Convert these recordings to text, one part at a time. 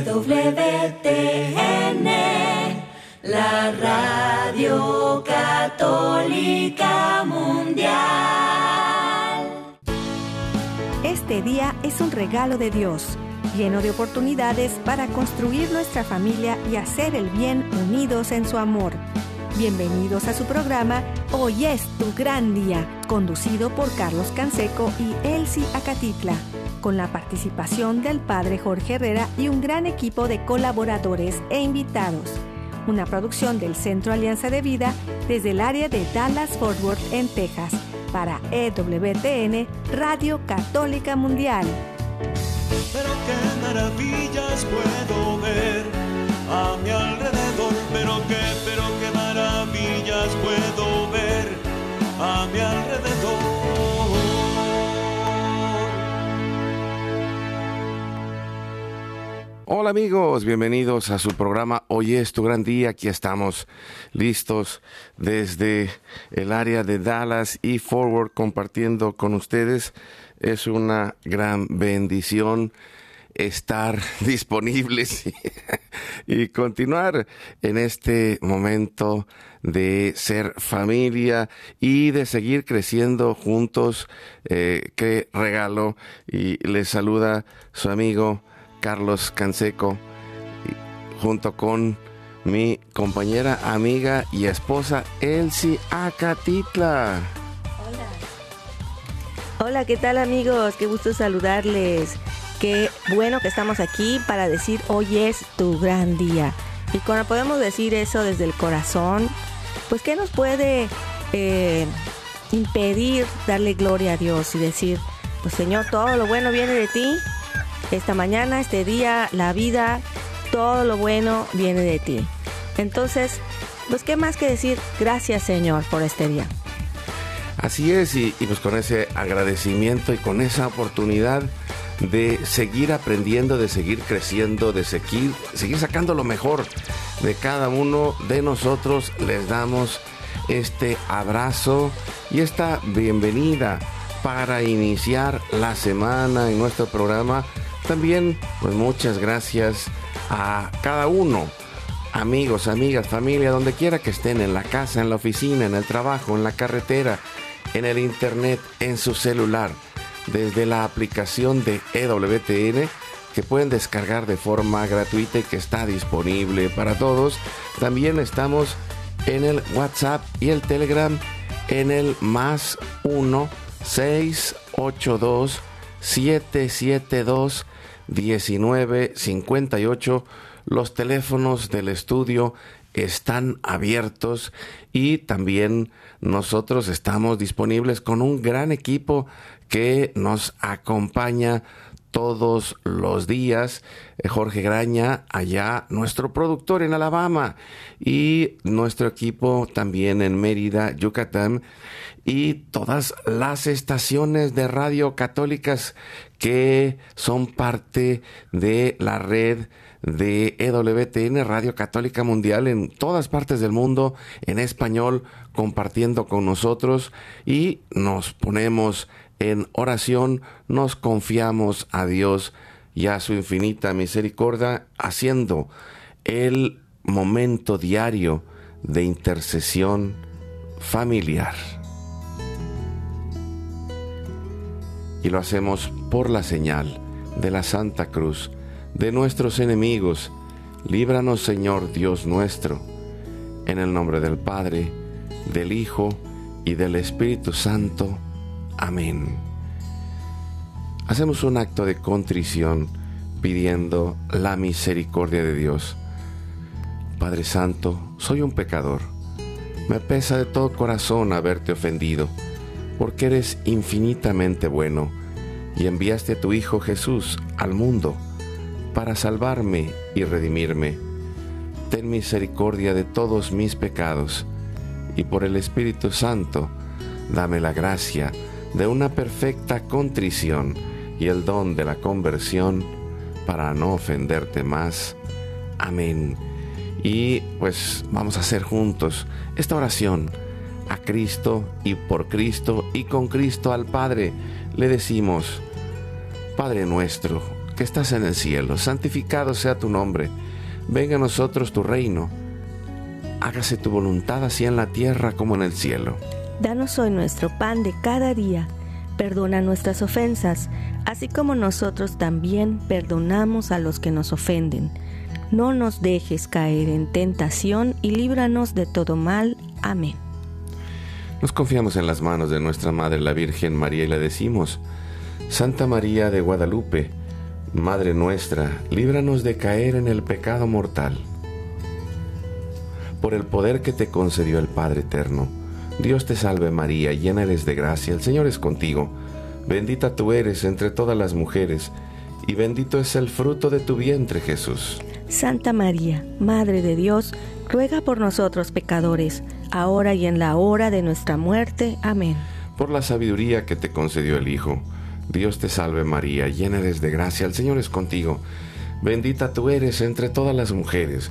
EWTN, la radio católica mundial. Este día es un regalo de Dios, lleno de oportunidades para construir nuestra familia y hacer el bien unidos en su amor. Bienvenidos a su programa Hoy es tu gran día, conducido por Carlos Canseco y Elsie Acatitla, con la participación del padre Jorge Herrera y un gran equipo de colaboradores e invitados. Una producción del Centro Alianza de Vida desde el área de Dallas Fort Worth en Texas para EWTN Radio Católica Mundial. Pero qué maravillas puedo ver a mi alrededor, pero qué, pero qué maravillas puedo ver a mi alrededor. Hola amigos, bienvenidos a su programa Hoy es tu gran día. Aquí estamos listos desde el área de Dallas y Forward compartiendo con ustedes. Es una gran bendición estar disponibles y, continuar en este momento de ser familia y de seguir creciendo juntos. Eh, qué regalo. Y les saluda su amigo Carlos Canseco junto con mi compañera, amiga y esposa Elsie Acatitla. Hola, ¿qué tal amigos? Qué gusto saludarles. Qué bueno que estamos aquí para decir hoy es tu gran día. Y cuando podemos decir eso desde el corazón, pues ¿qué nos puede eh, impedir darle gloria a Dios y decir, pues Señor, todo lo bueno viene de ti. Esta mañana, este día, la vida, todo lo bueno viene de ti. Entonces, pues qué más que decir, gracias Señor por este día. Así es, y, y, pues con ese agradecimiento y con esa oportunidad de seguir aprendiendo, de seguir creciendo, de seguir, seguir sacando lo mejor de cada uno de nosotros, les damos este abrazo y esta bienvenida para iniciar la semana en nuestro programa. También, pues muchas gracias a cada uno amigos, amigas, familia, donde quiera que estén, en la casa, en la oficina, en el trabajo, en la carretera, en el internet, en su celular, desde la aplicación de EWTN que pueden descargar de forma gratuita y que está disponible para todos. También estamos en el WhatsApp y el Telegram en el más 1 682 772 1958. Los teléfonos del estudio están abiertos y también nosotros estamos disponibles con un gran equipo que nos acompaña todos los días. Eh, Jorge Graña, allá nuestro productor en Alabama y nuestro equipo también en Mérida, Yucatán y todas las estaciones de radio católicas que son parte de la red de EWTN, Radio Católica Mundial, en todas partes del mundo, en español, compartiendo con nosotros y nos ponemos en oración, nos confiamos a Dios y a su infinita misericordia, haciendo el momento diario de intercesión familiar. Y lo hacemos por la señal de la Santa Cruz de nuestros enemigos. Líbranos, Señor Dios nuestro, en el nombre del Padre, del Hijo y del Espíritu Santo. Amén. Hacemos un acto de contrición pidiendo la misericordia de Dios. Padre Santo, soy un pecador. Me pesa de todo corazón haberte ofendido, porque eres infinitamente bueno y enviaste a tu Hijo Jesús al mundo para salvarme y redimirme. Ten misericordia de todos mis pecados y por el Espíritu Santo dame la gracia de una perfecta contrición y el don de la conversión para no ofenderte más. Amén. Y pues vamos a hacer juntos esta oración a Cristo y por Cristo y con Cristo al Padre. Le decimos, Padre nuestro, que estás en el cielo, santificado sea tu nombre, venga a nosotros tu reino, hágase tu voluntad así en la tierra como en el cielo. Danos hoy nuestro pan de cada día, perdona nuestras ofensas, así como nosotros también perdonamos a los que nos ofenden. No nos dejes caer en tentación y líbranos de todo mal. Amén. Nos confiamos en las manos de nuestra Madre la Virgen María y le decimos, Santa María de Guadalupe, Madre nuestra, líbranos de caer en el pecado mortal. Por el poder que te concedió el Padre Eterno, Dios te salve María, llena eres de gracia, el Señor es contigo, bendita tú eres entre todas las mujeres, y bendito es el fruto de tu vientre Jesús. Santa María, Madre de Dios, ruega por nosotros pecadores, ahora y en la hora de nuestra muerte. Amén. Por la sabiduría que te concedió el Hijo, Dios te salve María, llena eres de gracia, el Señor es contigo. Bendita tú eres entre todas las mujeres,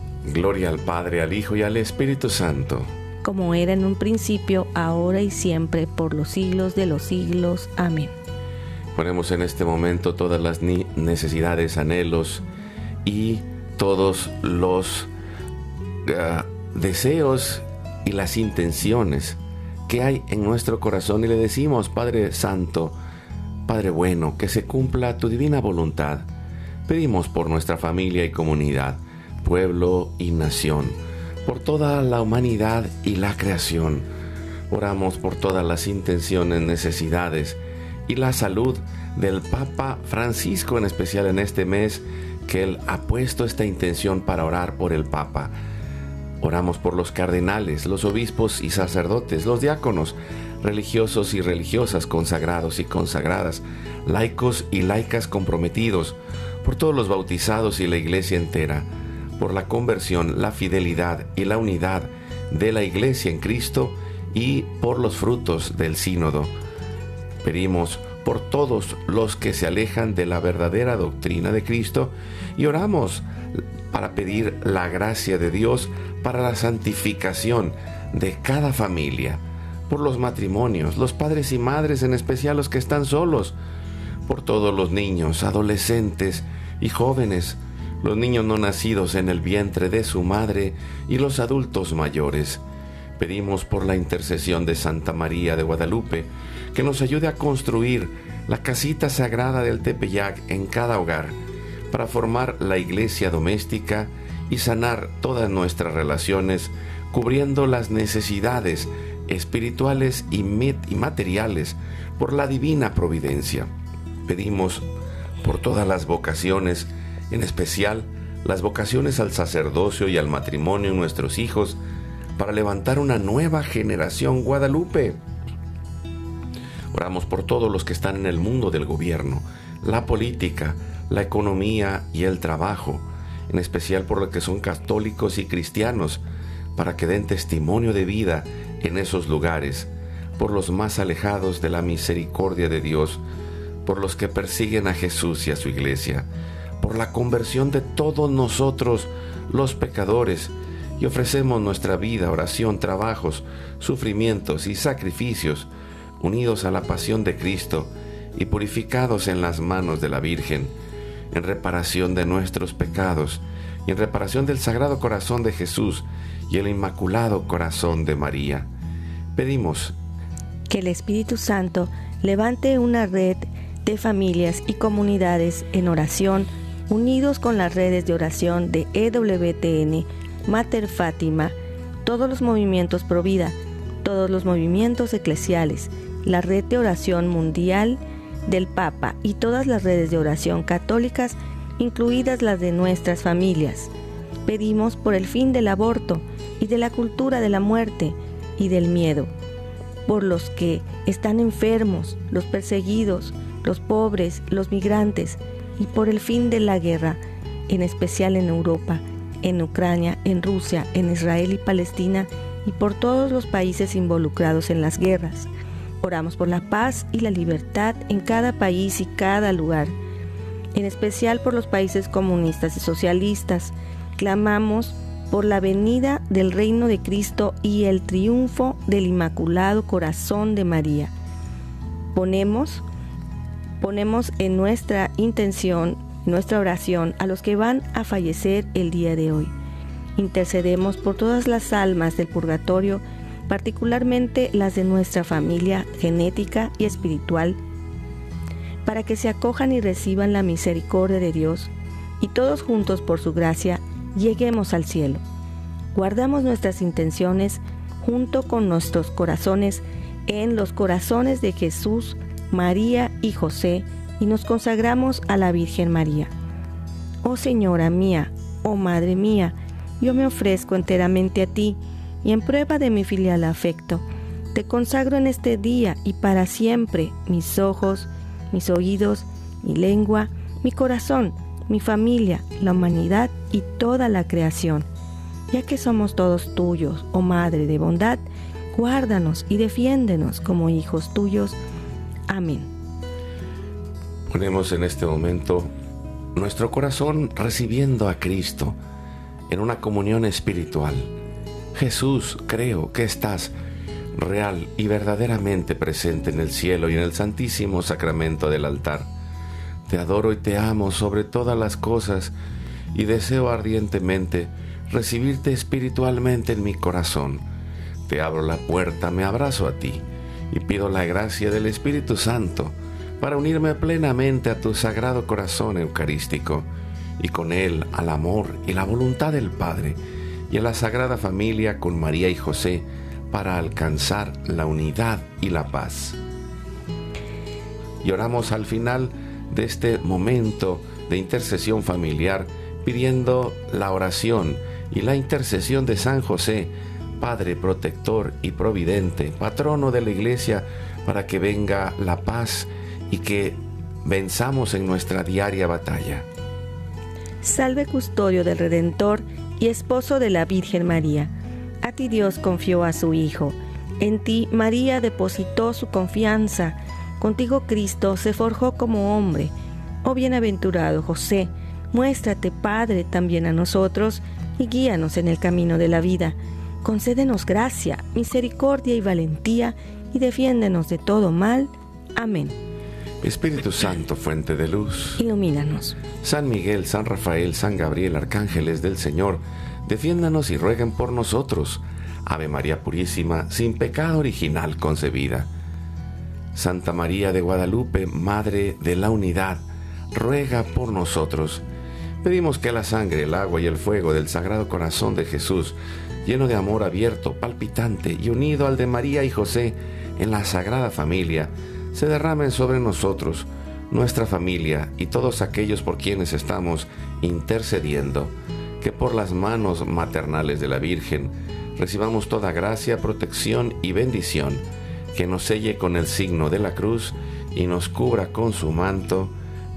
Gloria al Padre, al Hijo y al Espíritu Santo. Como era en un principio, ahora y siempre, por los siglos de los siglos. Amén. Ponemos en este momento todas las necesidades, anhelos y todos los uh, deseos y las intenciones que hay en nuestro corazón y le decimos, Padre Santo, Padre bueno, que se cumpla tu divina voluntad. Pedimos por nuestra familia y comunidad, pueblo y nación, por toda la humanidad y la creación. Oramos por todas las intenciones, necesidades y la salud del Papa Francisco, en especial en este mes, que él ha puesto esta intención para orar por el Papa Oramos por los cardenales, los obispos y sacerdotes, los diáconos, religiosos y religiosas, consagrados y consagradas, laicos y laicas comprometidos, por todos los bautizados y la iglesia entera, por la conversión, la fidelidad y la unidad de la iglesia en Cristo y por los frutos del sínodo. Pedimos por todos los que se alejan de la verdadera doctrina de Cristo y oramos para pedir la gracia de Dios para la santificación de cada familia, por los matrimonios, los padres y madres, en especial los que están solos, por todos los niños, adolescentes y jóvenes, los niños no nacidos en el vientre de su madre y los adultos mayores. Pedimos por la intercesión de Santa María de Guadalupe que nos ayude a construir la casita sagrada del Tepeyac en cada hogar para formar la iglesia doméstica y sanar todas nuestras relaciones, cubriendo las necesidades espirituales y, materiales por la divina providencia. Pedimos por todas las vocaciones, en especial las vocaciones al sacerdocio y al matrimonio en nuestros hijos, para levantar una nueva generación guadalupe. Oramos por todos los que están en el mundo del gobierno, la política, la economía y el trabajo, en especial por los que son católicos y cristianos, para que den testimonio de vida en esos lugares, por los más alejados de la misericordia de Dios, por los que persiguen a Jesús y a su iglesia, por la conversión de todos nosotros los pecadores, y ofrecemos nuestra vida, oración, trabajos, sufrimientos y sacrificios, unidos a la pasión de Cristo y purificados en las manos de la Virgen, en reparación de nuestros pecados y en reparación del Sagrado Corazón de Jesús y el Inmaculado Corazón de María. Pedimos que el Espíritu Santo levante una red de familias y comunidades en oración unidos con las redes de oración de EWTN, Mater Fátima, todos los movimientos pro vida, todos los movimientos eclesiales, la red de oración mundial, del Papa y todas las redes de oración católicas, incluidas las de nuestras familias. Pedimos por el fin del aborto y de la cultura de la muerte y del miedo, por los que están enfermos, los perseguidos, los pobres, los migrantes y por el fin de la guerra, en especial en Europa, en Ucrania, en Rusia, en Israel y Palestina y por todos los países involucrados en las guerras. Oramos por la paz y la libertad en cada país y cada lugar, en especial por los países comunistas y socialistas. Clamamos por la venida del reino de Cristo y el triunfo del Inmaculado Corazón de María. Ponemos, ponemos en nuestra intención, nuestra oración a los que van a fallecer el día de hoy. Intercedemos por todas las almas del purgatorio, particularmente las de nuestra familia genética y espiritual, para que se acojan y reciban la misericordia de Dios y todos juntos por su gracia lleguemos al cielo. Guardamos nuestras intenciones junto con nuestros corazones en los corazones de Jesús, María y José y nos consagramos a la Virgen María. Oh Señora mía, oh Madre mía, yo me ofrezco enteramente a ti y en prueba de mi filial afecto, te consagro en este día y para siempre mis ojos, mis oídos, mi lengua, mi corazón, mi familia, la humanidad y toda la creación. Ya que somos todos tuyos, oh Madre de bondad, guárdanos y defiéndenos como hijos tuyos. Amén. Ponemos en este momento nuestro corazón recibiendo a Cristo en una comunión espiritual. Jesús, creo que estás real y verdaderamente presente en el cielo y en el santísimo sacramento del altar te adoro y te amo sobre todas las cosas y deseo ardientemente recibirte espiritualmente en mi corazón. Te abro la puerta, me abrazo a ti y pido la gracia del Espíritu Santo para unirme plenamente a tu sagrado corazón eucarístico y con él al amor y la voluntad del Padre y a la Sagrada Familia con María y José para alcanzar la unidad y la paz. Y oramos al final de este momento de intercesión familiar, pidiendo la oración y la intercesión de San José, Padre protector y providente, patrono de la iglesia, para que venga la paz y que venzamos en nuestra diaria batalla. Salve custodio del Redentor y esposo de la Virgen María. A ti Dios confió a su Hijo. En ti María depositó su confianza Contigo Cristo se forjó como hombre. Oh bienaventurado José, muéstrate Padre también a nosotros y guíanos en el camino de la vida. Concédenos gracia, misericordia y valentía y defiéndenos de todo mal. Amén. Espíritu Santo, fuente de luz. Ilumínanos. San Miguel, San Rafael, San Gabriel, arcángeles del Señor, defiéndanos y rueguen por nosotros. Ave María Purísima, sin pecado original concebida. Santa María de Guadalupe, Madre de la Unidad, ruega por nosotros. Pedimos que la sangre, el agua y el fuego del Sagrado Corazón de Jesús, lleno de amor abierto, palpitante y unido al de María y José en la Sagrada Familia, se derramen sobre nosotros, nuestra familia y todos aquellos por quienes estamos intercediendo, que por las manos maternales de la Virgen recibamos toda gracia, protección y bendición que nos selle con el signo de la cruz y nos cubra con su manto,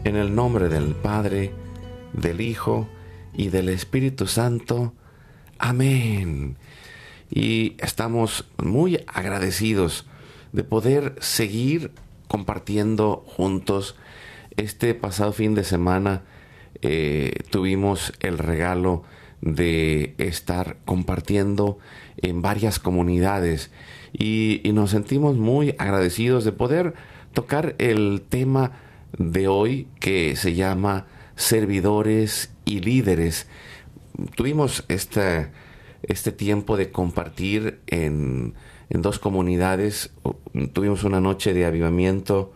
en el nombre del Padre, del Hijo y del Espíritu Santo. Amén. Y estamos muy agradecidos de poder seguir compartiendo juntos. Este pasado fin de semana eh, tuvimos el regalo de estar compartiendo en varias comunidades y, nos sentimos muy agradecidos de poder tocar el tema de hoy que se llama servidores y líderes. Tuvimos este, este tiempo de compartir en, dos comunidades. Tuvimos una noche de avivamiento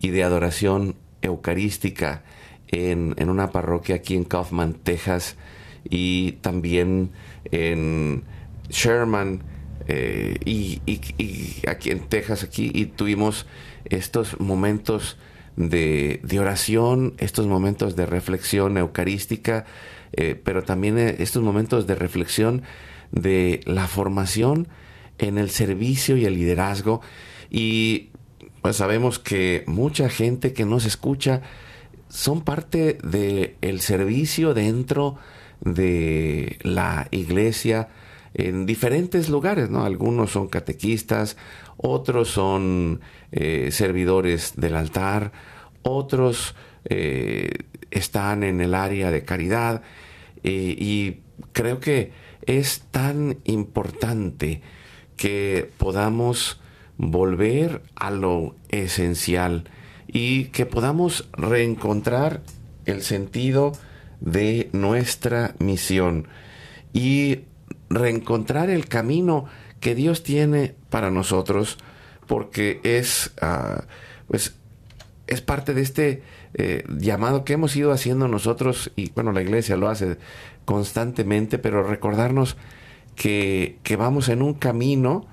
y de adoración eucarística en, en una parroquia aquí en Kaufman, Texas, y también en Sherman, eh, y, aquí en Texas, aquí, y tuvimos estos momentos de, oración, estos momentos de reflexión eucarística, eh, pero también eh, estos momentos de reflexión de la formación en el servicio y el liderazgo. Y pues sabemos que mucha gente que nos escucha son parte del el servicio dentro de la iglesia en diferentes lugares, ¿no? Algunos son catequistas, otros son eh, servidores del altar, otros eh, están en el área de caridad eh, y creo que es tan importante que podamos volver a lo esencial y que podamos reencontrar el sentido de nuestra misión y reencontrar el camino que Dios tiene para nosotros porque es ah, pues es parte de este eh, llamado que hemos ido haciendo nosotros y bueno la iglesia lo hace constantemente pero recordarnos que, vamos en un camino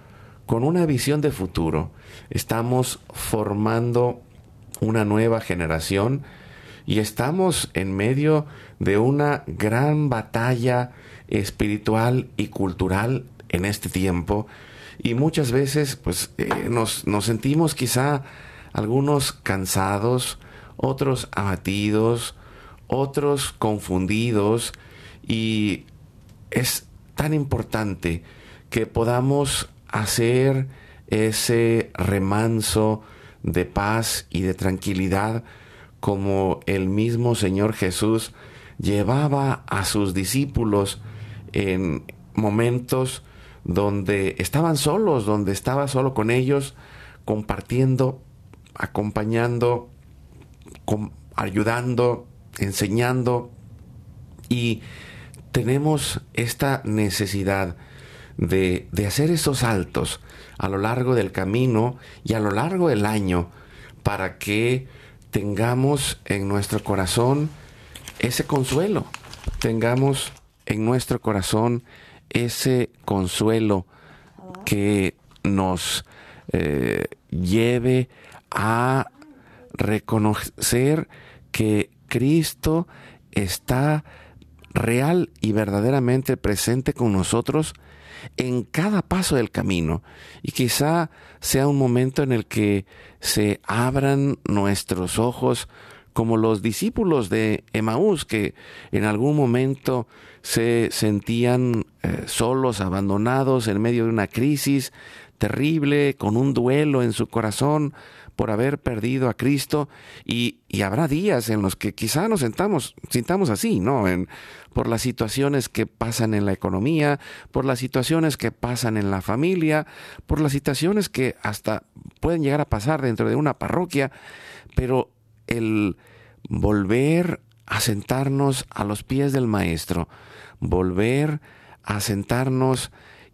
con una visión de futuro. Estamos formando una nueva generación y estamos en medio de una gran batalla espiritual y cultural en este tiempo. Y muchas veces pues eh, nos, nos sentimos quizá algunos cansados, otros abatidos, otros confundidos y es tan importante que podamos hacer ese remanso de paz y de tranquilidad como el mismo Señor Jesús llevaba a sus discípulos en momentos donde estaban solos, donde estaba solo con ellos, compartiendo, acompañando, ayudando, enseñando. Y tenemos esta necesidad de, de hacer esos saltos a lo largo del camino y a lo largo del año para que tengamos en nuestro corazón ese consuelo, tengamos en nuestro corazón ese consuelo que nos eh, lleve a reconocer que Cristo está real y verdaderamente presente con nosotros en cada paso del camino. Y quizá sea un momento en el que se abran nuestros ojos como los discípulos de Emaús que en algún momento se sentían eh, solos, abandonados en medio de una crisis terrible, con un duelo en su corazón por haber perdido a Cristo y, habrá días en los que quizá nos sentamos, sintamos así, ¿no? En, por las situaciones que pasan en la economía, por las situaciones que pasan en la familia, por las situaciones que hasta pueden llegar a pasar dentro de una parroquia, pero el volver a sentarnos a los pies del Maestro, volver a sentarnos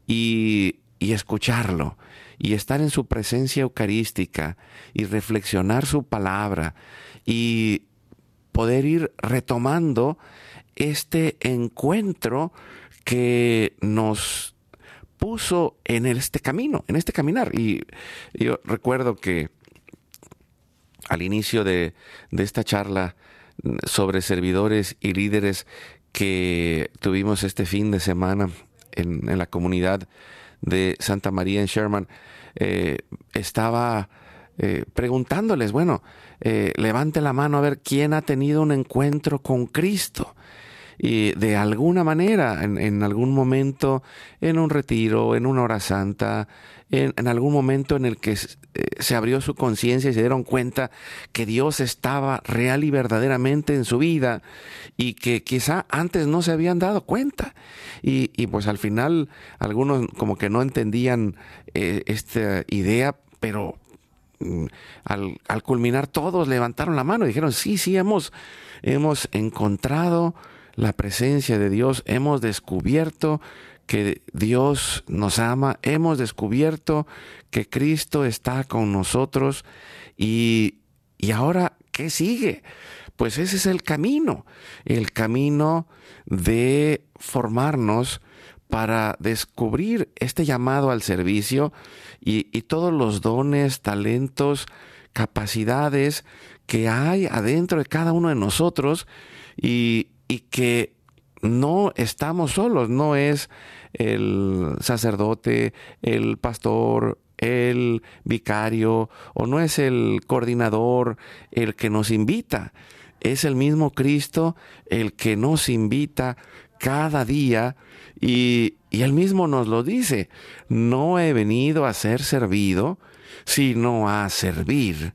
y, y escucharlo, y estar en su presencia eucarística y reflexionar su palabra y poder ir retomando este encuentro que nos puso en este camino, en este caminar. Y yo recuerdo que al inicio de, esta charla sobre servidores y líderes que tuvimos este fin de semana en, en la comunidad de Santa María en Sherman, eh, estaba eh, preguntándoles, bueno, eh, levante la mano a ver quién ha tenido un encuentro con Cristo. Y de alguna manera, en, algún momento, en un retiro, en una hora santa, en, algún momento en el que se abrió su conciencia y se dieron cuenta que Dios estaba real y verdaderamente en su vida y que quizá antes no se habían dado cuenta. Y, pues al final algunos como que no entendían eh, esta idea, pero mm, al, al, culminar todos levantaron la mano y dijeron, sí, sí, hemos, hemos encontrado la presencia de Dios, hemos descubierto que Dios nos ama, hemos descubierto que Cristo está con nosotros y, y ahora, ¿qué sigue? Pues ese es el camino, el camino de formarnos para descubrir este llamado al servicio y, todos los dones, talentos, capacidades que hay adentro de cada uno de nosotros y, y que no estamos solos, no es el sacerdote, el pastor, el vicario o no es el coordinador el que nos invita. Es el mismo Cristo el que nos invita cada día y, y él mismo nos lo dice, no he venido a ser servido, sino a servir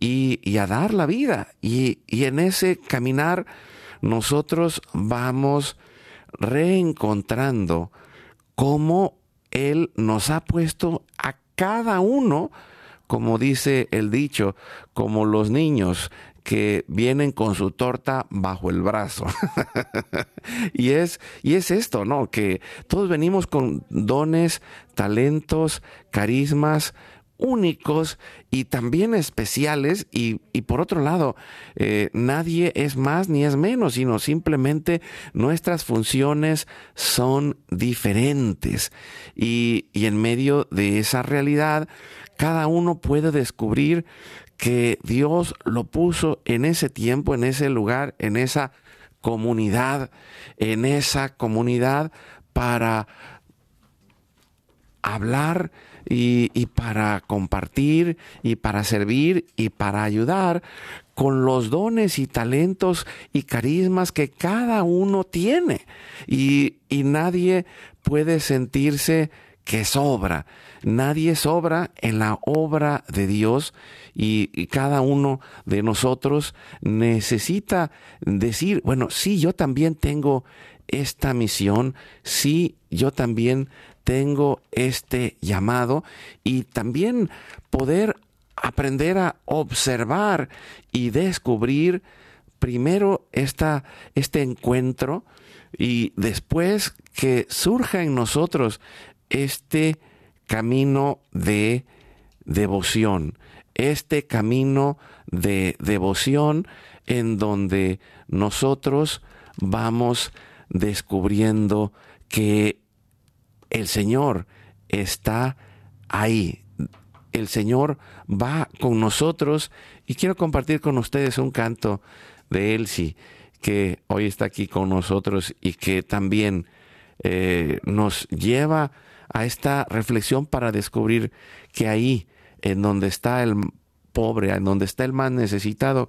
y, a dar la vida. Y, y en ese caminar nosotros vamos reencontrando cómo Él nos ha puesto a cada uno, como dice el dicho, como los niños que vienen con su torta bajo el brazo. y, es, y es esto, ¿no? Que todos venimos con dones, talentos, carismas, únicos y también especiales y, por otro lado, eh, nadie es más ni es menos, sino simplemente nuestras funciones son diferentes. Y, y en medio de esa realidad, cada uno puede descubrir que Dios lo puso en ese tiempo, en ese lugar, en esa comunidad, en esa comunidad para hablar y, para compartir y para servir y para ayudar con los dones y talentos y carismas que cada uno tiene. Y, y nadie puede sentirse que sobra. Nadie sobra en la obra de Dios y, y, cada uno de nosotros necesita decir, bueno, sí, yo también tengo esta misión, sí, yo también tengo este llamado y también poder aprender a observar y descubrir primero esta, este encuentro y después que surja en nosotros este camino de devoción, este camino de devoción en donde nosotros vamos descubriendo que el Señor está ahí. El Señor va con nosotros y quiero compartir con ustedes un canto de Elsie que hoy está aquí con nosotros y que también eh, nos lleva a esta reflexión para descubrir que ahí, en donde está el pobre, en donde está el más necesitado,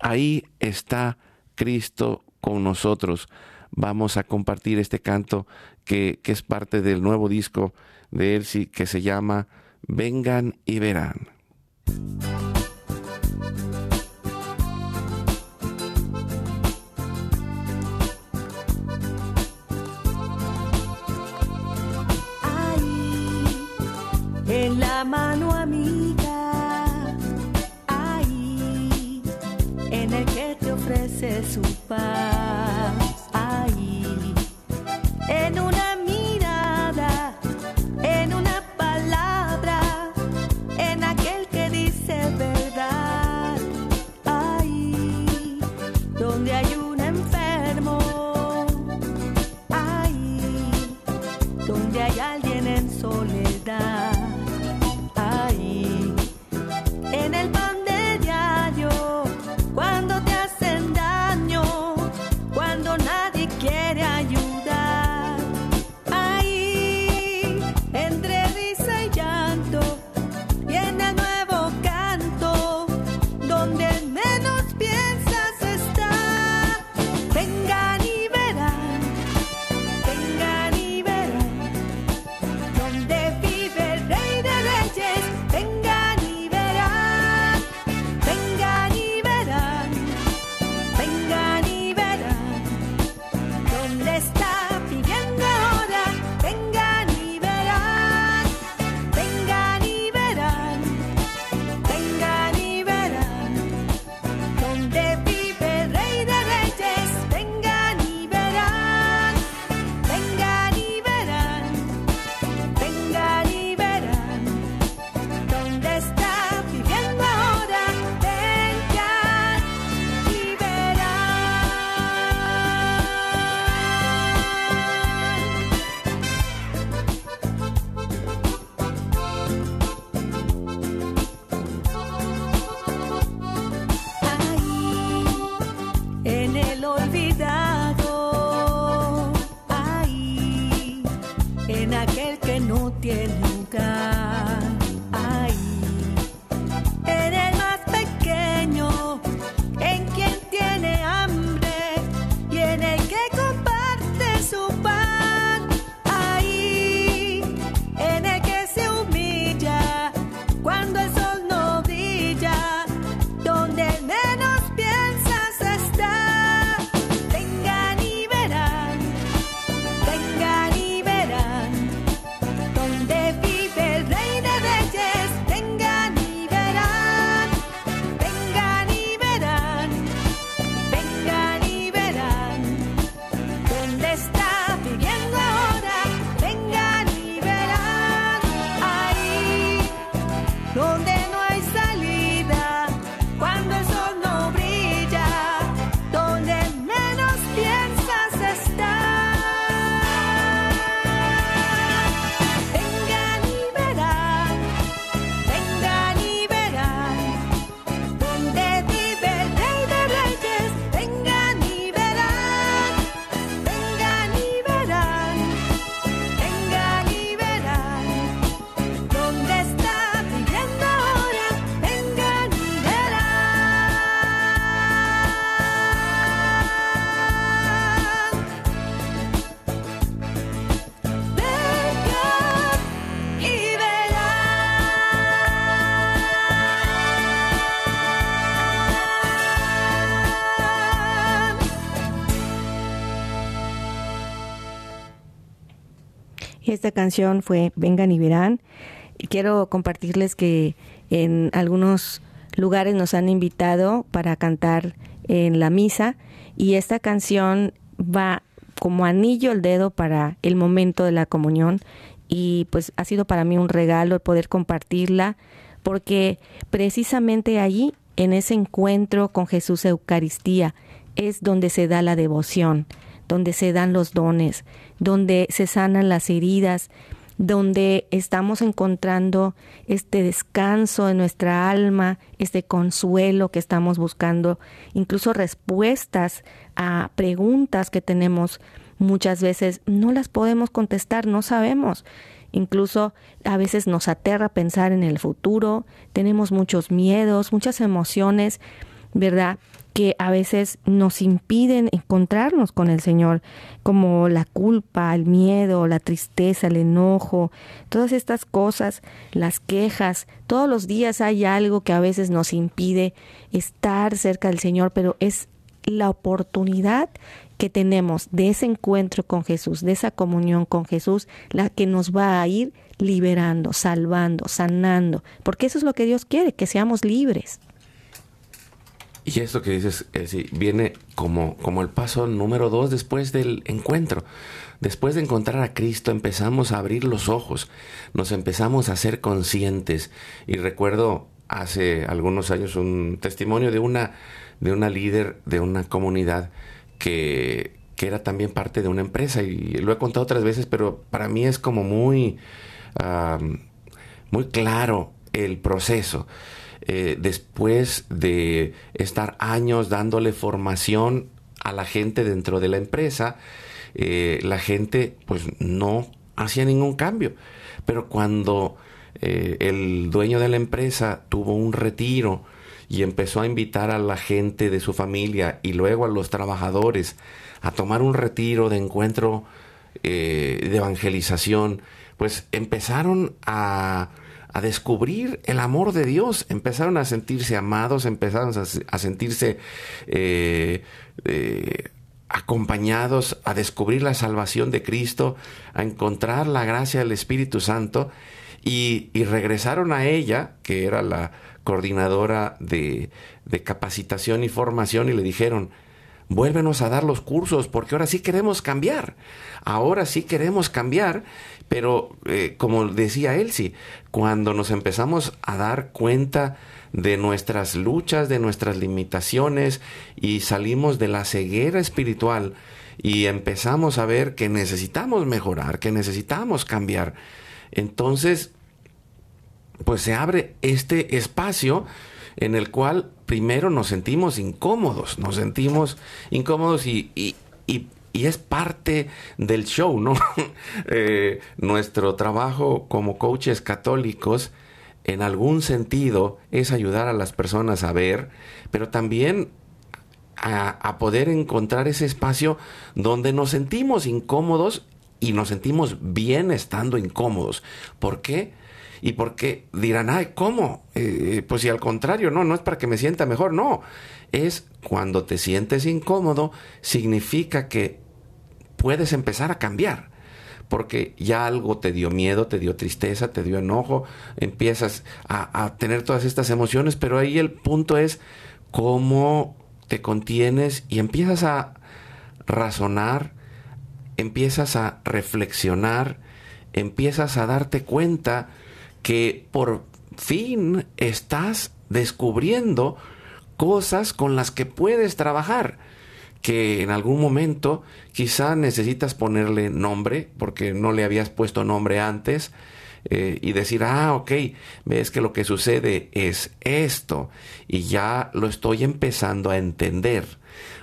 ahí está Cristo con nosotros vamos a compartir este canto que, es parte del nuevo disco de Elsie que se llama Vengan y verán. en la mano amiga, ahí, en el que te ofrece su paz. Esta canción fue Vengan y verán. Quiero compartirles que en algunos lugares nos han invitado para cantar en la misa y esta canción va como anillo al dedo para el momento de la comunión y pues ha sido para mí un regalo el poder compartirla porque precisamente allí en ese encuentro con Jesús Eucaristía es donde se da la devoción, donde se dan los dones, donde se sanan las heridas, donde estamos encontrando este descanso en nuestra alma, este consuelo que estamos buscando, incluso respuestas a preguntas que tenemos muchas veces no las podemos contestar, no sabemos. Incluso a veces nos aterra pensar en el futuro, tenemos muchos miedos, muchas emociones, ¿verdad? que a veces nos impiden encontrarnos con el Señor, como la culpa, el miedo, la tristeza, el enojo, todas estas cosas, las quejas. Todos los días hay algo que a veces nos impide estar cerca del Señor, pero es la oportunidad que tenemos de ese encuentro con Jesús, de esa comunión con Jesús, la que nos va a ir liberando, salvando, sanando, porque eso es lo que Dios quiere, que seamos libres. Y esto que dices, eh, sí, viene como, como el paso número dos después del encuentro. Después de encontrar a Cristo empezamos a abrir los ojos, nos empezamos a ser conscientes. Y recuerdo hace algunos años un testimonio de una, de una líder de una comunidad que, que era también parte de una empresa. Y lo he contado otras veces, pero para mí es como muy, muy claro el proceso. Eh, después de estar años dándole formación a la gente dentro de la empresa, eh, la gente pues no hacía ningún cambio. Pero cuando eh, el dueño de la empresa tuvo un retiro y empezó a invitar a la gente de su familia y luego a los trabajadores a tomar un retiro de encuentro de evangelización, pues empezaron a a descubrir el amor de Dios, empezaron a sentirse amados, empezaron a, sentirse eh, eh, acompañados, a descubrir la salvación de Cristo, a encontrar la gracia del Espíritu Santo y, regresaron a ella, que era la coordinadora de, de capacitación y formación, y le dijeron, vuélvenos a dar los cursos, porque ahora sí queremos cambiar. Ahora sí queremos cambiar pero eh, como decía Elsie, cuando nos empezamos a dar cuenta de nuestras luchas, de nuestras limitaciones y salimos de la ceguera espiritual y empezamos a ver que necesitamos mejorar, que necesitamos cambiar, entonces pues se abre este espacio en el cual primero nos sentimos incómodos, nos sentimos incómodos y, y, y es parte del show, ¿no? Eh, nuestro trabajo como coaches católicos, en algún sentido, es ayudar a las personas a ver, pero también a, a poder encontrar ese espacio donde nos sentimos incómodos y nos sentimos bien estando incómodos. ¿Por qué? Y porque dirán, ay, ¿cómo? Eh, pues si al contrario, no, no es para que me sienta mejor, no. Es cuando te sientes incómodo, significa que puedes empezar a cambiar. Porque ya algo te dio miedo, te dio tristeza, te dio enojo, empiezas a, tener todas estas emociones, pero ahí el punto es cómo te contienes y empiezas a razonar empiezas a reflexionar, empiezas a darte cuenta que por fin estás descubriendo cosas con las que puedes trabajar que en algún momento quizá necesitas ponerle nombre porque no le habías puesto nombre antes eh, y decir, ah, ok, ves que lo que sucede es esto y ya lo estoy empezando a entender.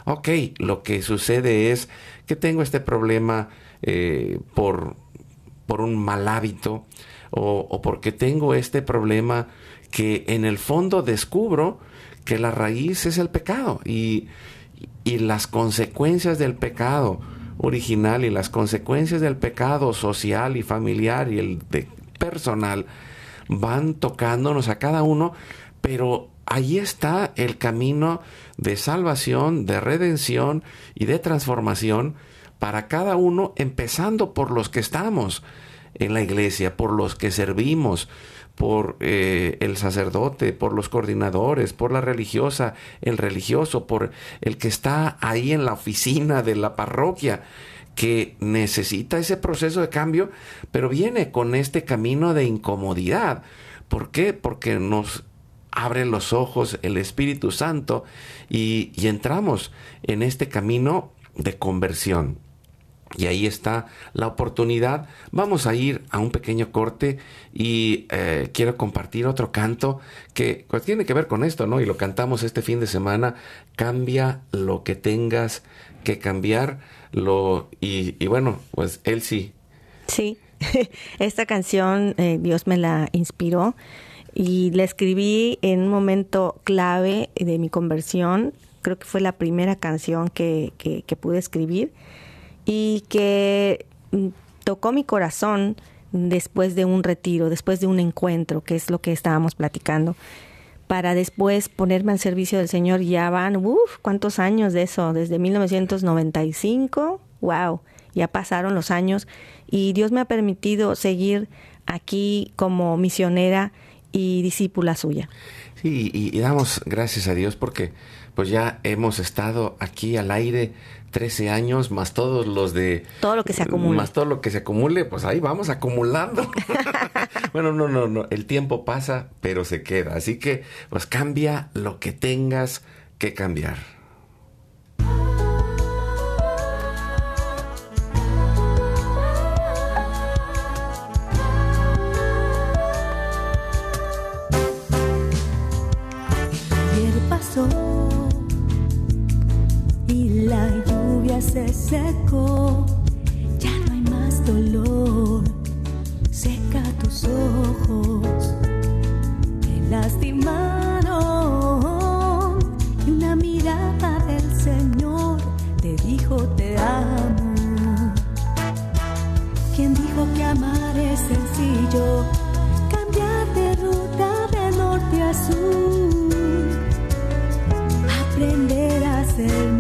Ok, lo que sucede es que tengo este problema eh, por, por un mal hábito o, porque tengo este problema que en el fondo descubro que la raíz es el pecado y, y las consecuencias del pecado original y las consecuencias del pecado social y familiar y el de personal van tocándonos a cada uno, pero ahí está el camino de salvación, de redención y de transformación para cada uno, empezando por los que estamos en la iglesia, por los que servimos, por eh, el sacerdote, por los coordinadores, por la religiosa, el religioso, por el que está ahí en la oficina de la parroquia, que necesita ese proceso de cambio, pero viene con este camino de incomodidad. ¿Por qué? Porque nos abre los ojos el Espíritu Santo y, y entramos en este camino de conversión. Y ahí está la oportunidad. Vamos a ir a un pequeño corte y eh, quiero compartir otro canto que pues, tiene que ver con esto, ¿no? Y lo cantamos este fin de semana. Cambia lo que tengas que cambiar. Lo, y, bueno, pues él sí. Sí, esta canción eh, Dios me la inspiró y la escribí en un momento clave de mi conversión. Creo que fue la primera canción que, que, que pude escribir y que mm, tocó mi corazón después de un retiro, después de un encuentro, que es lo que estábamos platicando, para después ponerme al servicio del Señor. Ya van, uff, ¿cuántos años de eso? Desde 1995, wow, ya pasaron los años y Dios me ha permitido seguir aquí como misionera y discípula suya. Sí, y, damos gracias a Dios porque pues ya hemos estado aquí al aire 13 años más todos los de... Todo lo que se acumule. Más todo lo que se acumule, pues ahí vamos acumulando. bueno, no, no, no, el tiempo pasa, pero se queda. Así que, pues cambia lo que tengas que cambiar. Lluvia se secó. Ya no hay más dolor. Seca tus ojos. Te lastimaron y una mirada del Señor te dijo te amo. ¿Quién dijo que amar es sencillo? Cambiar de ruta de norte a sur. Aprender a ser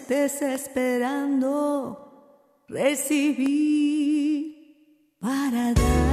desesperando recibir para darte.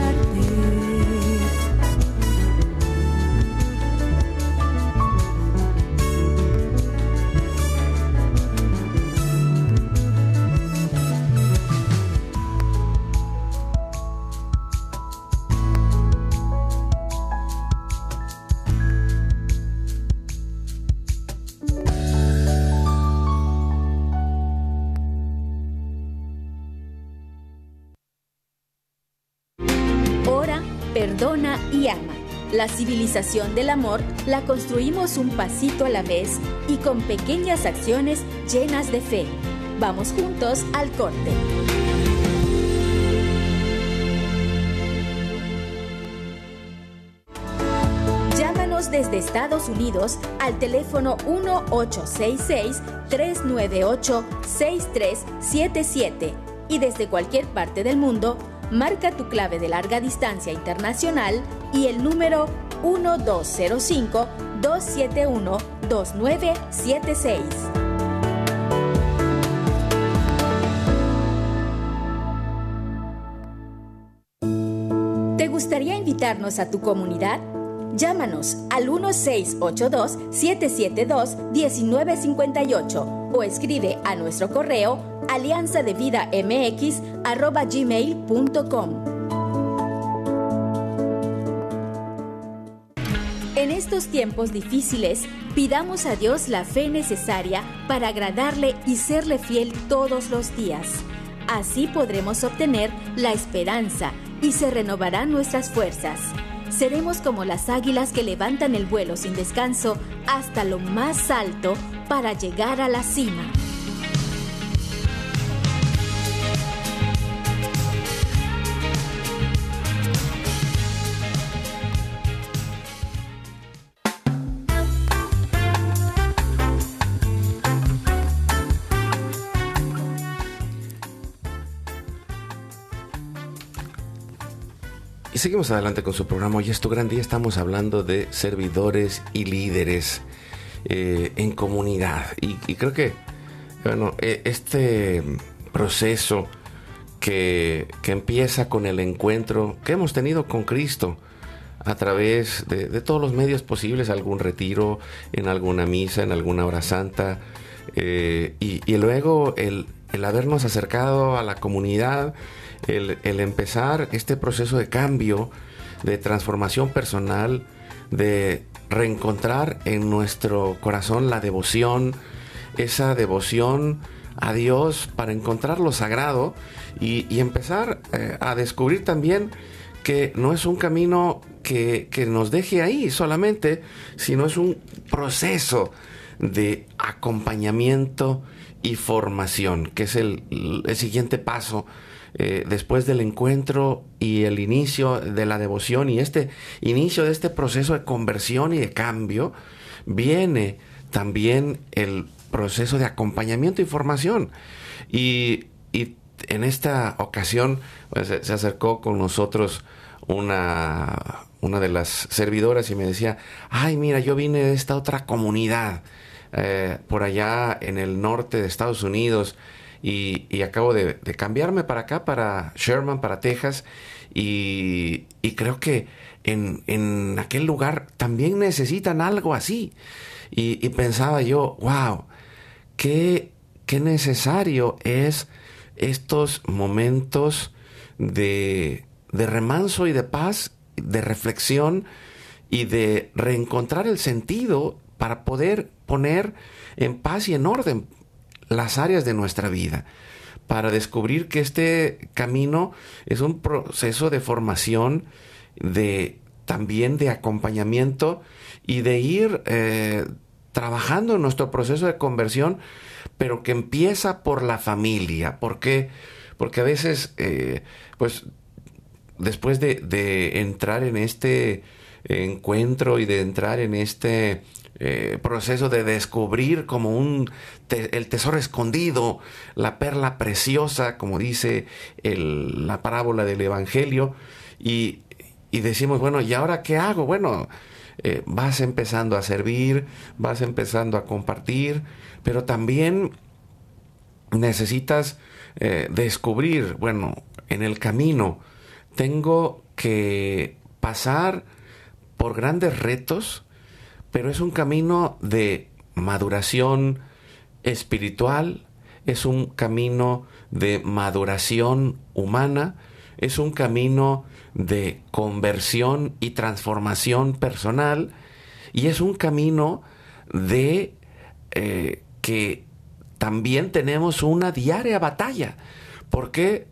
La civilización del amor la construimos un pasito a la vez y con pequeñas acciones llenas de fe. Vamos juntos al corte. Llámanos desde Estados Unidos al teléfono 1866-398-6377 y desde cualquier parte del mundo marca tu clave de larga distancia internacional y el número 1205-271-2976. ¿Te gustaría invitarnos a tu comunidad? Llámanos al 1682-772-1958 o escribe a nuestro correo alianza de vida mx gmail.com. En estos tiempos difíciles, pidamos a Dios la fe necesaria para agradarle y serle fiel todos los días. Así podremos obtener la esperanza y se renovarán nuestras fuerzas. Seremos como las águilas que levantan el vuelo sin descanso hasta lo más alto para llegar a la cima. Seguimos adelante con su programa. Hoy es tu gran día. Estamos hablando de servidores y líderes eh, en comunidad. Y, creo que, bueno, e, este proceso que, empieza con el encuentro que hemos tenido con Cristo a través de, todos los medios posibles, algún retiro, en alguna misa, en alguna hora santa, eh, y, y, luego el, el habernos acercado a la comunidad el, empezar este proceso de cambio, de transformación personal, de reencontrar en nuestro corazón la devoción, esa devoción a Dios para encontrar lo sagrado y, empezar eh, a descubrir también que no es un camino que, nos deje ahí solamente, sino es un proceso de acompañamiento y formación, que es el siguiente paso eh, después del encuentro y el inicio de la devoción y este inicio de este proceso de conversión y de cambio, viene también el proceso de acompañamiento y formación. Y, en esta ocasión pues, se acercó con nosotros una, una de las servidoras y me decía, ay, mira, yo vine de esta otra comunidad. Eh, por allá en el norte de Estados Unidos y, acabo de, cambiarme para acá, para Sherman, para Texas, y, creo que en, aquel lugar también necesitan algo así. Y, pensaba yo, wow, qué, qué necesario es estos momentos de, de remanso y de paz, de reflexión y de reencontrar el sentido para poder poner en paz y en orden las áreas de nuestra vida para descubrir que este camino es un proceso de formación de también de acompañamiento y de ir eh, trabajando en nuestro proceso de conversión, pero que empieza por la familia. ¿Por qué? Porque a veces, eh, pues, después de, de, entrar en este encuentro y de entrar en este eh, proceso de descubrir como un el tesoro escondido, la perla preciosa, como dice la parábola del Evangelio, y, y decimos, bueno, ¿y ahora qué hago? Bueno, eh, vas empezando a servir, vas empezando a compartir, pero también necesitas eh, descubrir, bueno, en el camino tengo que pasar por grandes retos, pero es un camino de maduración espiritual, es un camino de maduración humana, es un camino de conversión y transformación personal y es un camino de eh, que también tenemos una diaria batalla. ¿Por qué?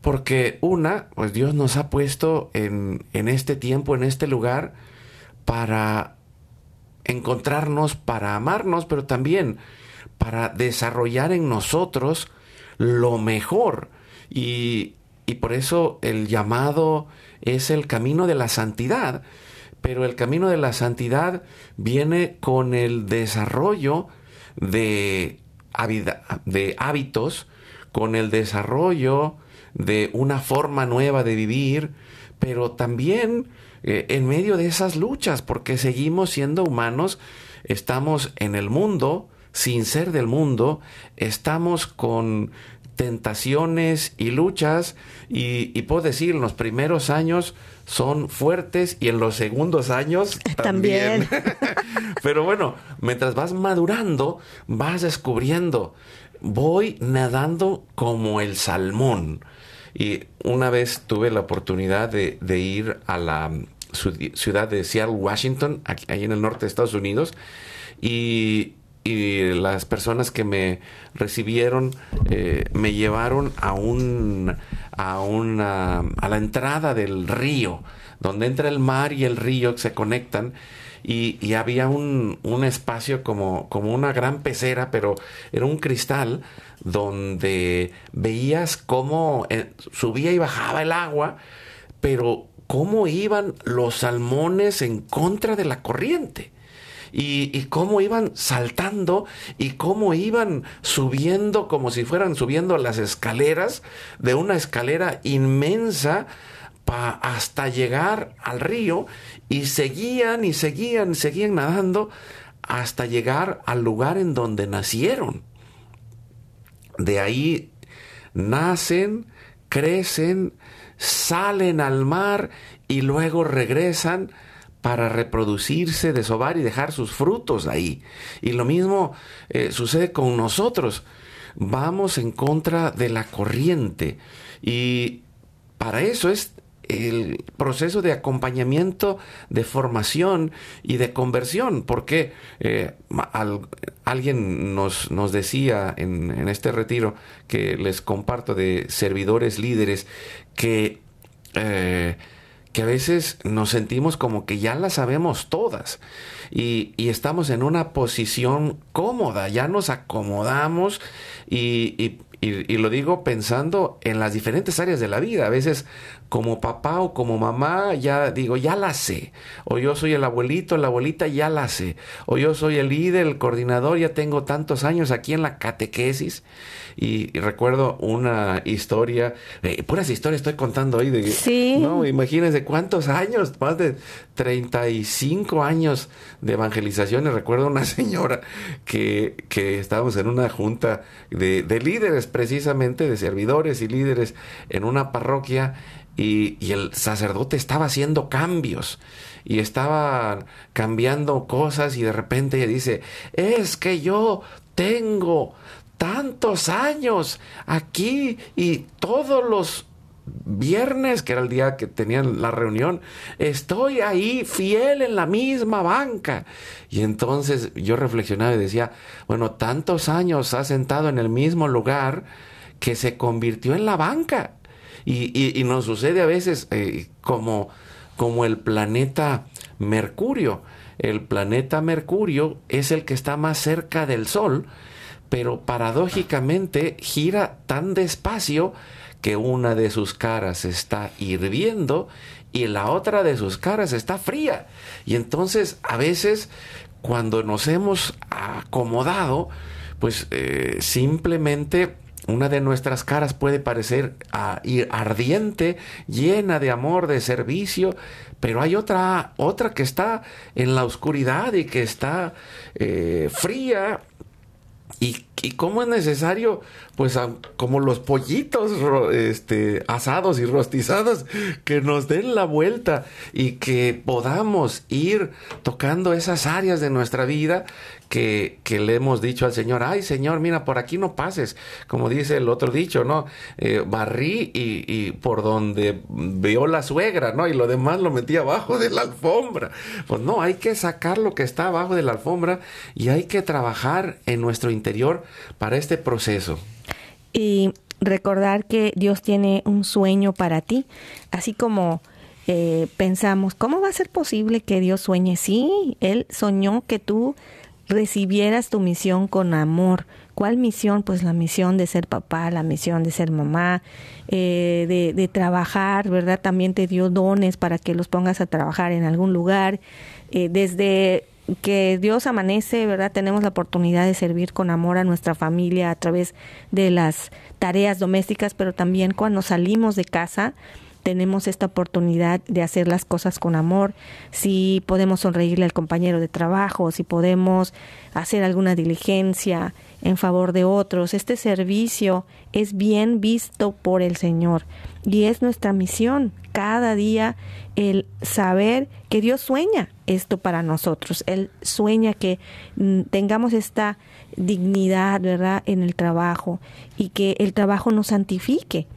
Porque una, pues Dios nos ha puesto en, en este tiempo, en este lugar, para encontrarnos, para amarnos, pero también para desarrollar en nosotros lo mejor. Y, y por eso el llamado es el camino de la santidad. Pero el camino de la santidad viene con el desarrollo de, de hábitos, con el desarrollo de una forma nueva de vivir, pero también eh, en medio de esas luchas, porque seguimos siendo humanos, estamos en el mundo, sin ser del mundo, estamos con tentaciones y luchas y, puedo decir, en los primeros años son fuertes y en los segundos años también. Pero bueno, mientras vas madurando, vas descubriendo, voy nadando como el salmón. Y una vez tuve la oportunidad de, ir a la ciudad de Seattle, Washington, ahí en el norte de Estados Unidos, y y las personas que me recibieron eh, me llevaron a un a una a la entrada del río donde entra el mar y el río se conectan y, y había un, un, espacio como, como una gran pecera pero era un cristal donde veías cómo eh, subía y bajaba el agua pero cómo iban los salmones en contra de la corriente y, cómo iban saltando y cómo iban subiendo como si fueran subiendo las escaleras de una escalera inmensa hasta llegar al río y seguían y seguían, seguían nadando hasta llegar al lugar en donde nacieron. De ahí nacen, crecen, salen al mar y luego regresan para reproducirse, desovar y dejar sus frutos ahí. Y lo mismo eh, sucede con nosotros. Vamos en contra de la corriente. Y para eso es el proceso de acompañamiento, de formación y de conversión, porque eh, alguien nos, nos decía en, este retiro que les comparto de servidores líderes que eh, que a veces nos sentimos como que ya las sabemos todas y, estamos en una posición cómoda, ya nos acomodamos y, y, lo digo pensando en las diferentes áreas de la vida. A veces como papá o como mamá ya digo, ya la sé. O yo soy el abuelito, la abuelita, ya la sé. O yo soy el líder, el coordinador, ya tengo tantos años aquí en la catequesis. Y, recuerdo una historia, eh, puras historias estoy contando hoy de... Sí. No, imagínense cuántos años, más de 35 años de evangelización. Y recuerdo una señora que, que estábamos en una junta de, de líderes precisamente, de servidores y líderes en una parroquia y, y, el sacerdote estaba haciendo cambios y estaba cambiando cosas y de repente ella dice, es que yo tengo tantos años aquí y todos los viernes, que era el día que tenían la reunión, estoy ahí fiel en la misma banca. Y entonces yo reflexionaba y decía, bueno, tantos años ha sentado en el mismo lugar que se convirtió en la banca. Y, y, nos sucede a veces eh, como como el planeta Mercurio. El planeta Mercurio es el que está más cerca del Sol, pero paradójicamente gira tan despacio que una de sus caras está hirviendo y la otra de sus caras está fría. Y entonces a veces cuando nos hemos acomodado, pues eh, simplemente una de nuestras caras puede parecer ah, ardiente, llena de amor, de servicio, pero hay otra, otra que está en la oscuridad y que está eh, fría y y cómo es necesario, pues como los pollitos este, asados y rostizados, que nos den la vuelta y que podamos ir tocando esas áreas de nuestra vida que, le hemos dicho al Señor, ay Señor, mira, por aquí no pases, como dice el otro dicho, ¿no? Eh, barrí y, por donde veo la suegra, ¿no? Y lo demás lo metí abajo de la alfombra. Pues no, hay que sacar lo que está abajo de la alfombra y hay que trabajar en nuestro interior para este proceso. Y recordar que Dios tiene un sueño para ti, así como eh, pensamos, ¿cómo va a ser posible que Dios sueñe? Sí, Él soñó que tú recibieras tu misión con amor. ¿Cuál misión? Pues la misión de ser papá, la misión de ser mamá, eh, de, de, trabajar, ¿verdad? También te dio dones para que los pongas a trabajar en algún lugar. Eh, desde que Dios amanece, ¿verdad? Tenemos la oportunidad de servir con amor a nuestra familia a través de las tareas domésticas, pero también cuando salimos de casa tenemos esta oportunidad de hacer las cosas con amor, si podemos sonreírle al compañero de trabajo, si podemos hacer alguna diligencia en favor de otros. Este servicio es bien visto por el Señor y es nuestra misión cada día el saber que Dios sueña esto para nosotros. Él sueña que mm, tengamos esta dignidad, ¿verdad?, en el trabajo y que el trabajo nos santifique.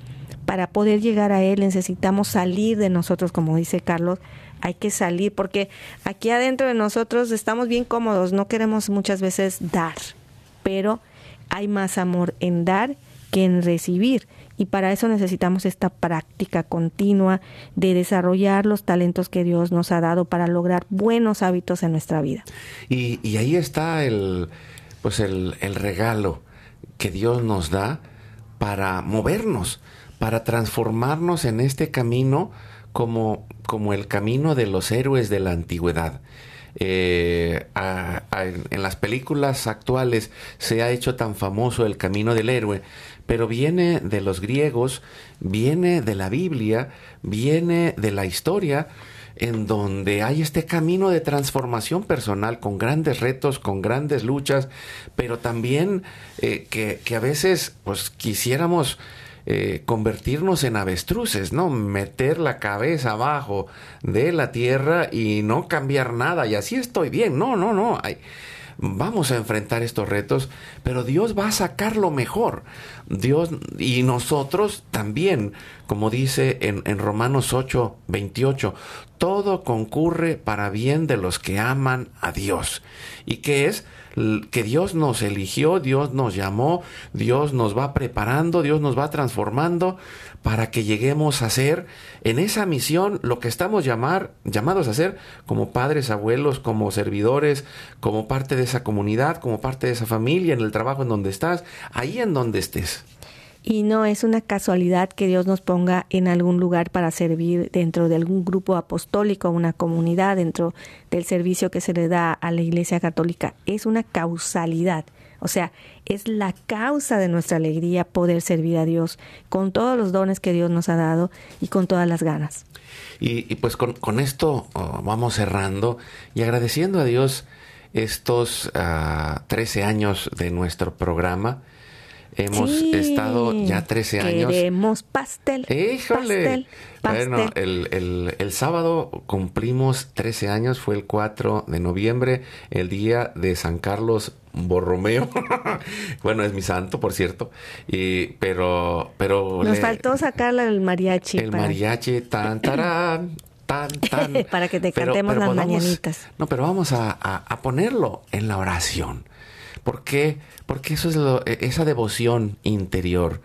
Para poder llegar a Él necesitamos salir de nosotros, como dice Carlos, hay que salir porque aquí adentro de nosotros estamos bien cómodos, no queremos muchas veces dar, pero hay más amor en dar que en recibir y para eso necesitamos esta práctica continua de desarrollar los talentos que Dios nos ha dado para lograr buenos hábitos en nuestra vida. Y, y ahí está el, pues el, el regalo que Dios nos da para movernos, para transformarnos en este camino como, como el camino de los héroes de la antigüedad. Eh, en las películas actuales se ha hecho tan famoso el camino del héroe, pero viene de los griegos, viene de la Biblia, viene de la historia, en donde hay este camino de transformación personal con grandes retos, con grandes luchas, pero también eh, que, que, a veces pues quisiéramos eh, convertirnos en avestruces, ¿no? Meter la cabeza abajo de la tierra y no cambiar nada y así estoy bien. No, no, no. Vamos a enfrentar estos retos, pero Dios va a sacar lo mejor. Dios y nosotros también, como dice en, en Romanos 8, 28, todo concurre para bien de los que aman a Dios. ¿Y qué es? Que Dios nos eligió, Dios nos llamó, Dios nos va preparando, Dios nos va transformando para que lleguemos a ser en esa misión lo que estamos llamar, llamados a ser como padres, abuelos, como servidores, como parte de esa comunidad, como parte de esa familia, en el trabajo en donde estás, ahí en donde estés. Y no es una casualidad que Dios nos ponga en algún lugar para servir dentro de algún grupo apostólico, una comunidad, dentro del servicio que se le da a la Iglesia Católica. Es una causalidad. O sea, es la causa de nuestra alegría poder servir a Dios con todos los dones que Dios nos ha dado y con todas las ganas. Y, pues con, esto oh, vamos cerrando y agradeciendo a Dios estos uh, ah, 13 años de nuestro programa Hemos estado ya 13 años. Queremos pastel. Híjole. Pastel, Bueno, el, el, sábado cumplimos 13 años, fue el 4 de noviembre, el día de San Carlos Borromeo. bueno, es mi santo, por cierto. Y, pero, pero. Nos faltó sacarle el mariachi. El mariachi, tan, tarán. Tan, tan. para que te cantemos las mañanitas. No, pero vamos a, a ponerlo en la oración. ¿Por qué? Porque eso es e, esa devoción interior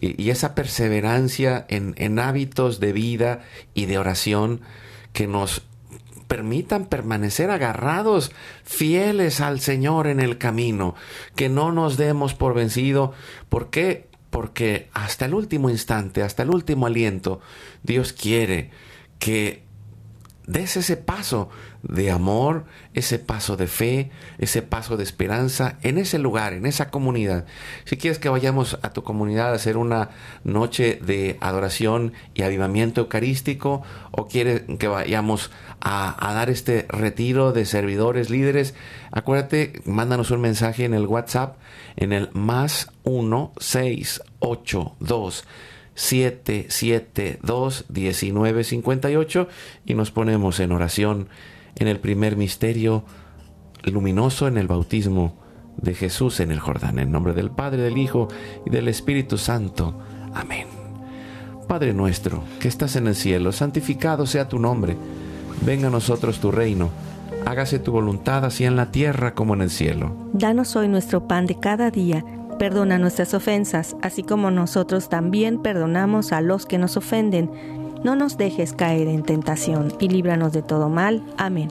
y, esa perseverancia en, hábitos de vida y de oración que nos permitan permanecer agarrados, fieles al Señor en el camino, que no nos demos por vencido. ¿Por qué? Porque hasta el último instante, hasta el último aliento, Dios quiere que des ese paso de amor, ese paso de fe, ese paso de esperanza en ese lugar, en esa comunidad. Si quieres que vayamos a tu comunidad a hacer una noche de adoración y avivamiento eucarístico, o quieres que vayamos a, a dar este retiro de servidores líderes, acuérdate, mándanos un mensaje en el WhatsApp en el más 1682 772 1958 y nos ponemos en oración en el primer misterio luminoso en el bautismo de Jesús en el Jordán. En nombre del Padre, del Hijo y del Espíritu Santo. Amén. Padre nuestro, que estás en el cielo, santificado sea tu nombre. Venga a nosotros tu reino. Hágase tu voluntad así en la tierra como en el cielo. Danos hoy nuestro pan de cada día. Perdona nuestras ofensas, así como nosotros también perdonamos a los que nos ofenden no nos dejes caer en tentación y líbranos de todo mal. Amén.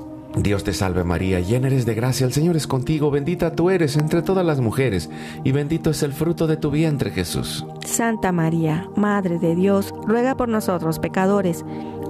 Dios te salve María, llena eres de gracia, el Señor es contigo, bendita tú eres entre todas las mujeres, y bendito es el fruto de tu vientre Jesús. Santa María, Madre de Dios, ruega por nosotros pecadores,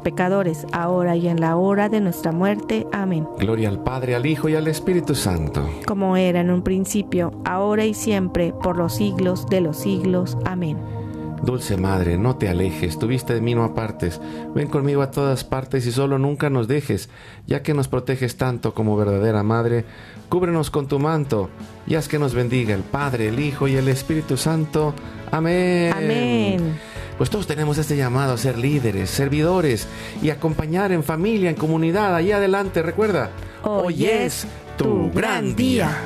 pecadores, ahora y en la hora de nuestra muerte. Amén. Gloria al Padre, al Hijo y al Espíritu Santo. Como era en un principio, ahora y siempre, por los siglos de los siglos. Amén. Dulce Madre, no te alejes, tu vista de mí no apartes, ven conmigo a todas partes y solo nunca nos dejes, ya que nos proteges tanto como verdadera Madre, cúbrenos con tu manto y haz que nos bendiga el Padre, el Hijo y el Espíritu Santo. Amén. Amén. Pues todos tenemos este llamado a ser líderes, servidores y acompañar en familia, en comunidad. Ahí adelante, recuerda, Hoy es tu gran día.